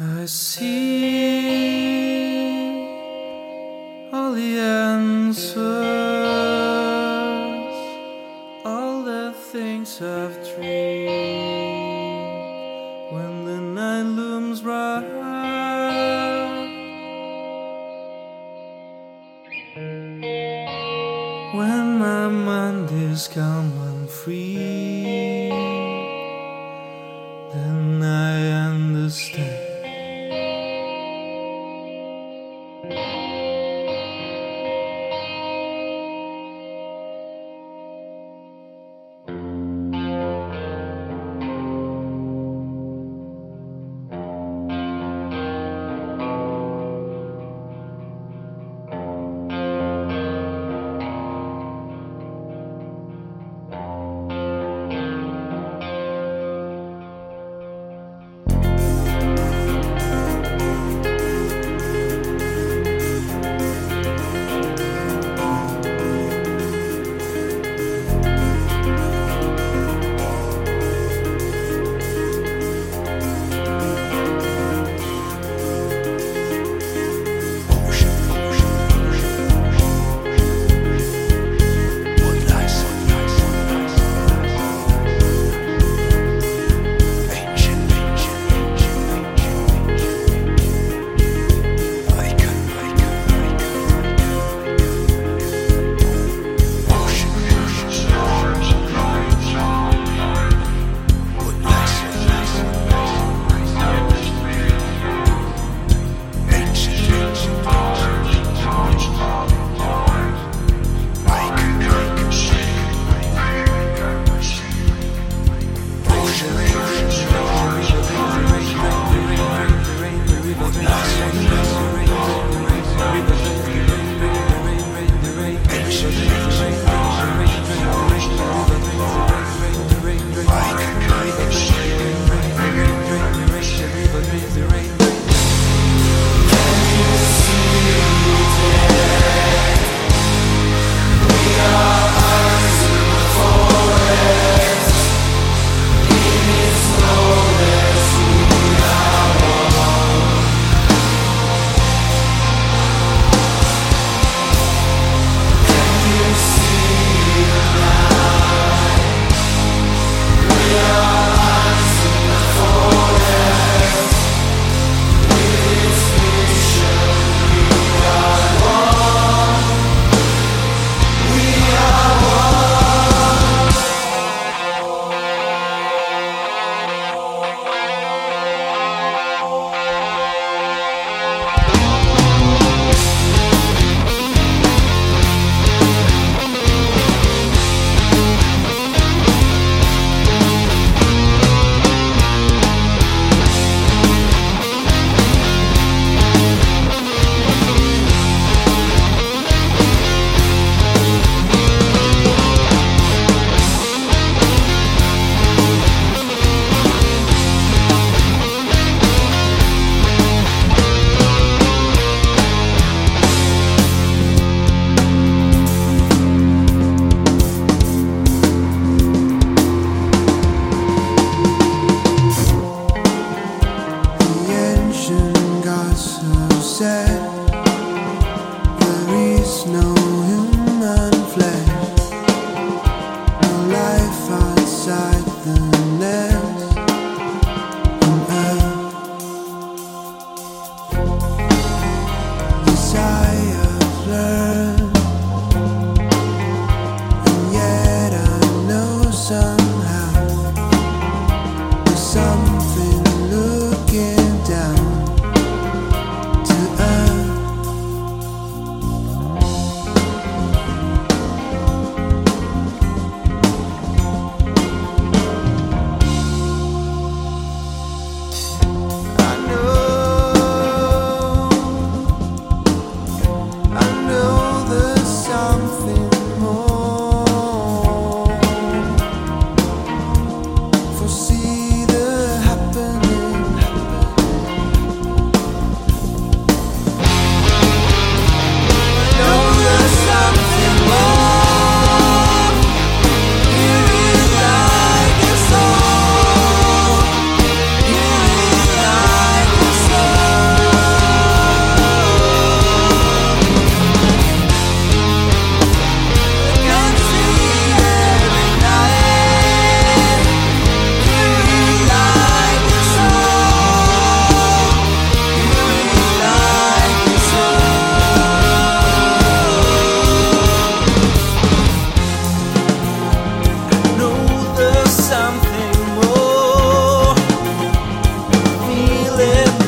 I see all the answers,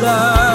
love.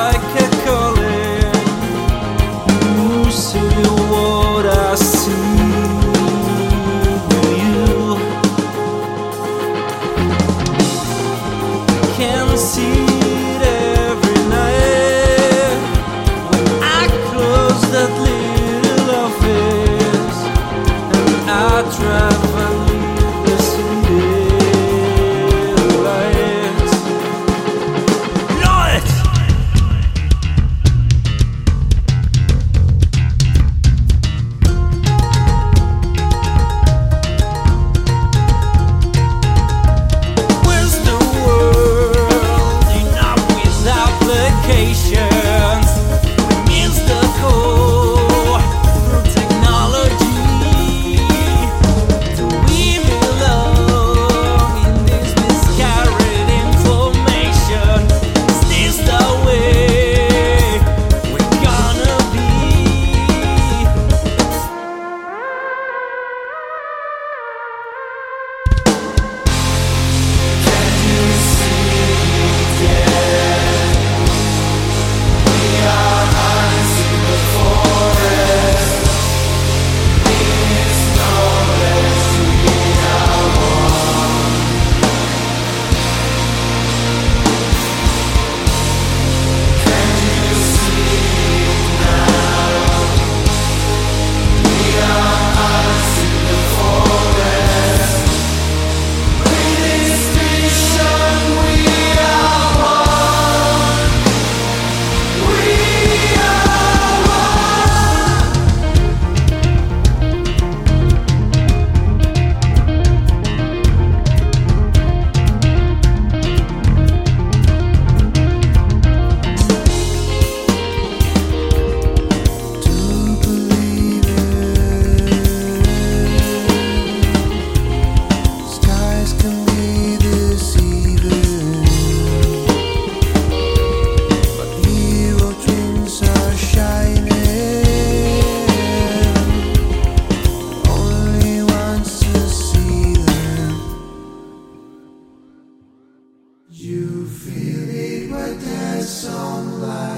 Sunlight.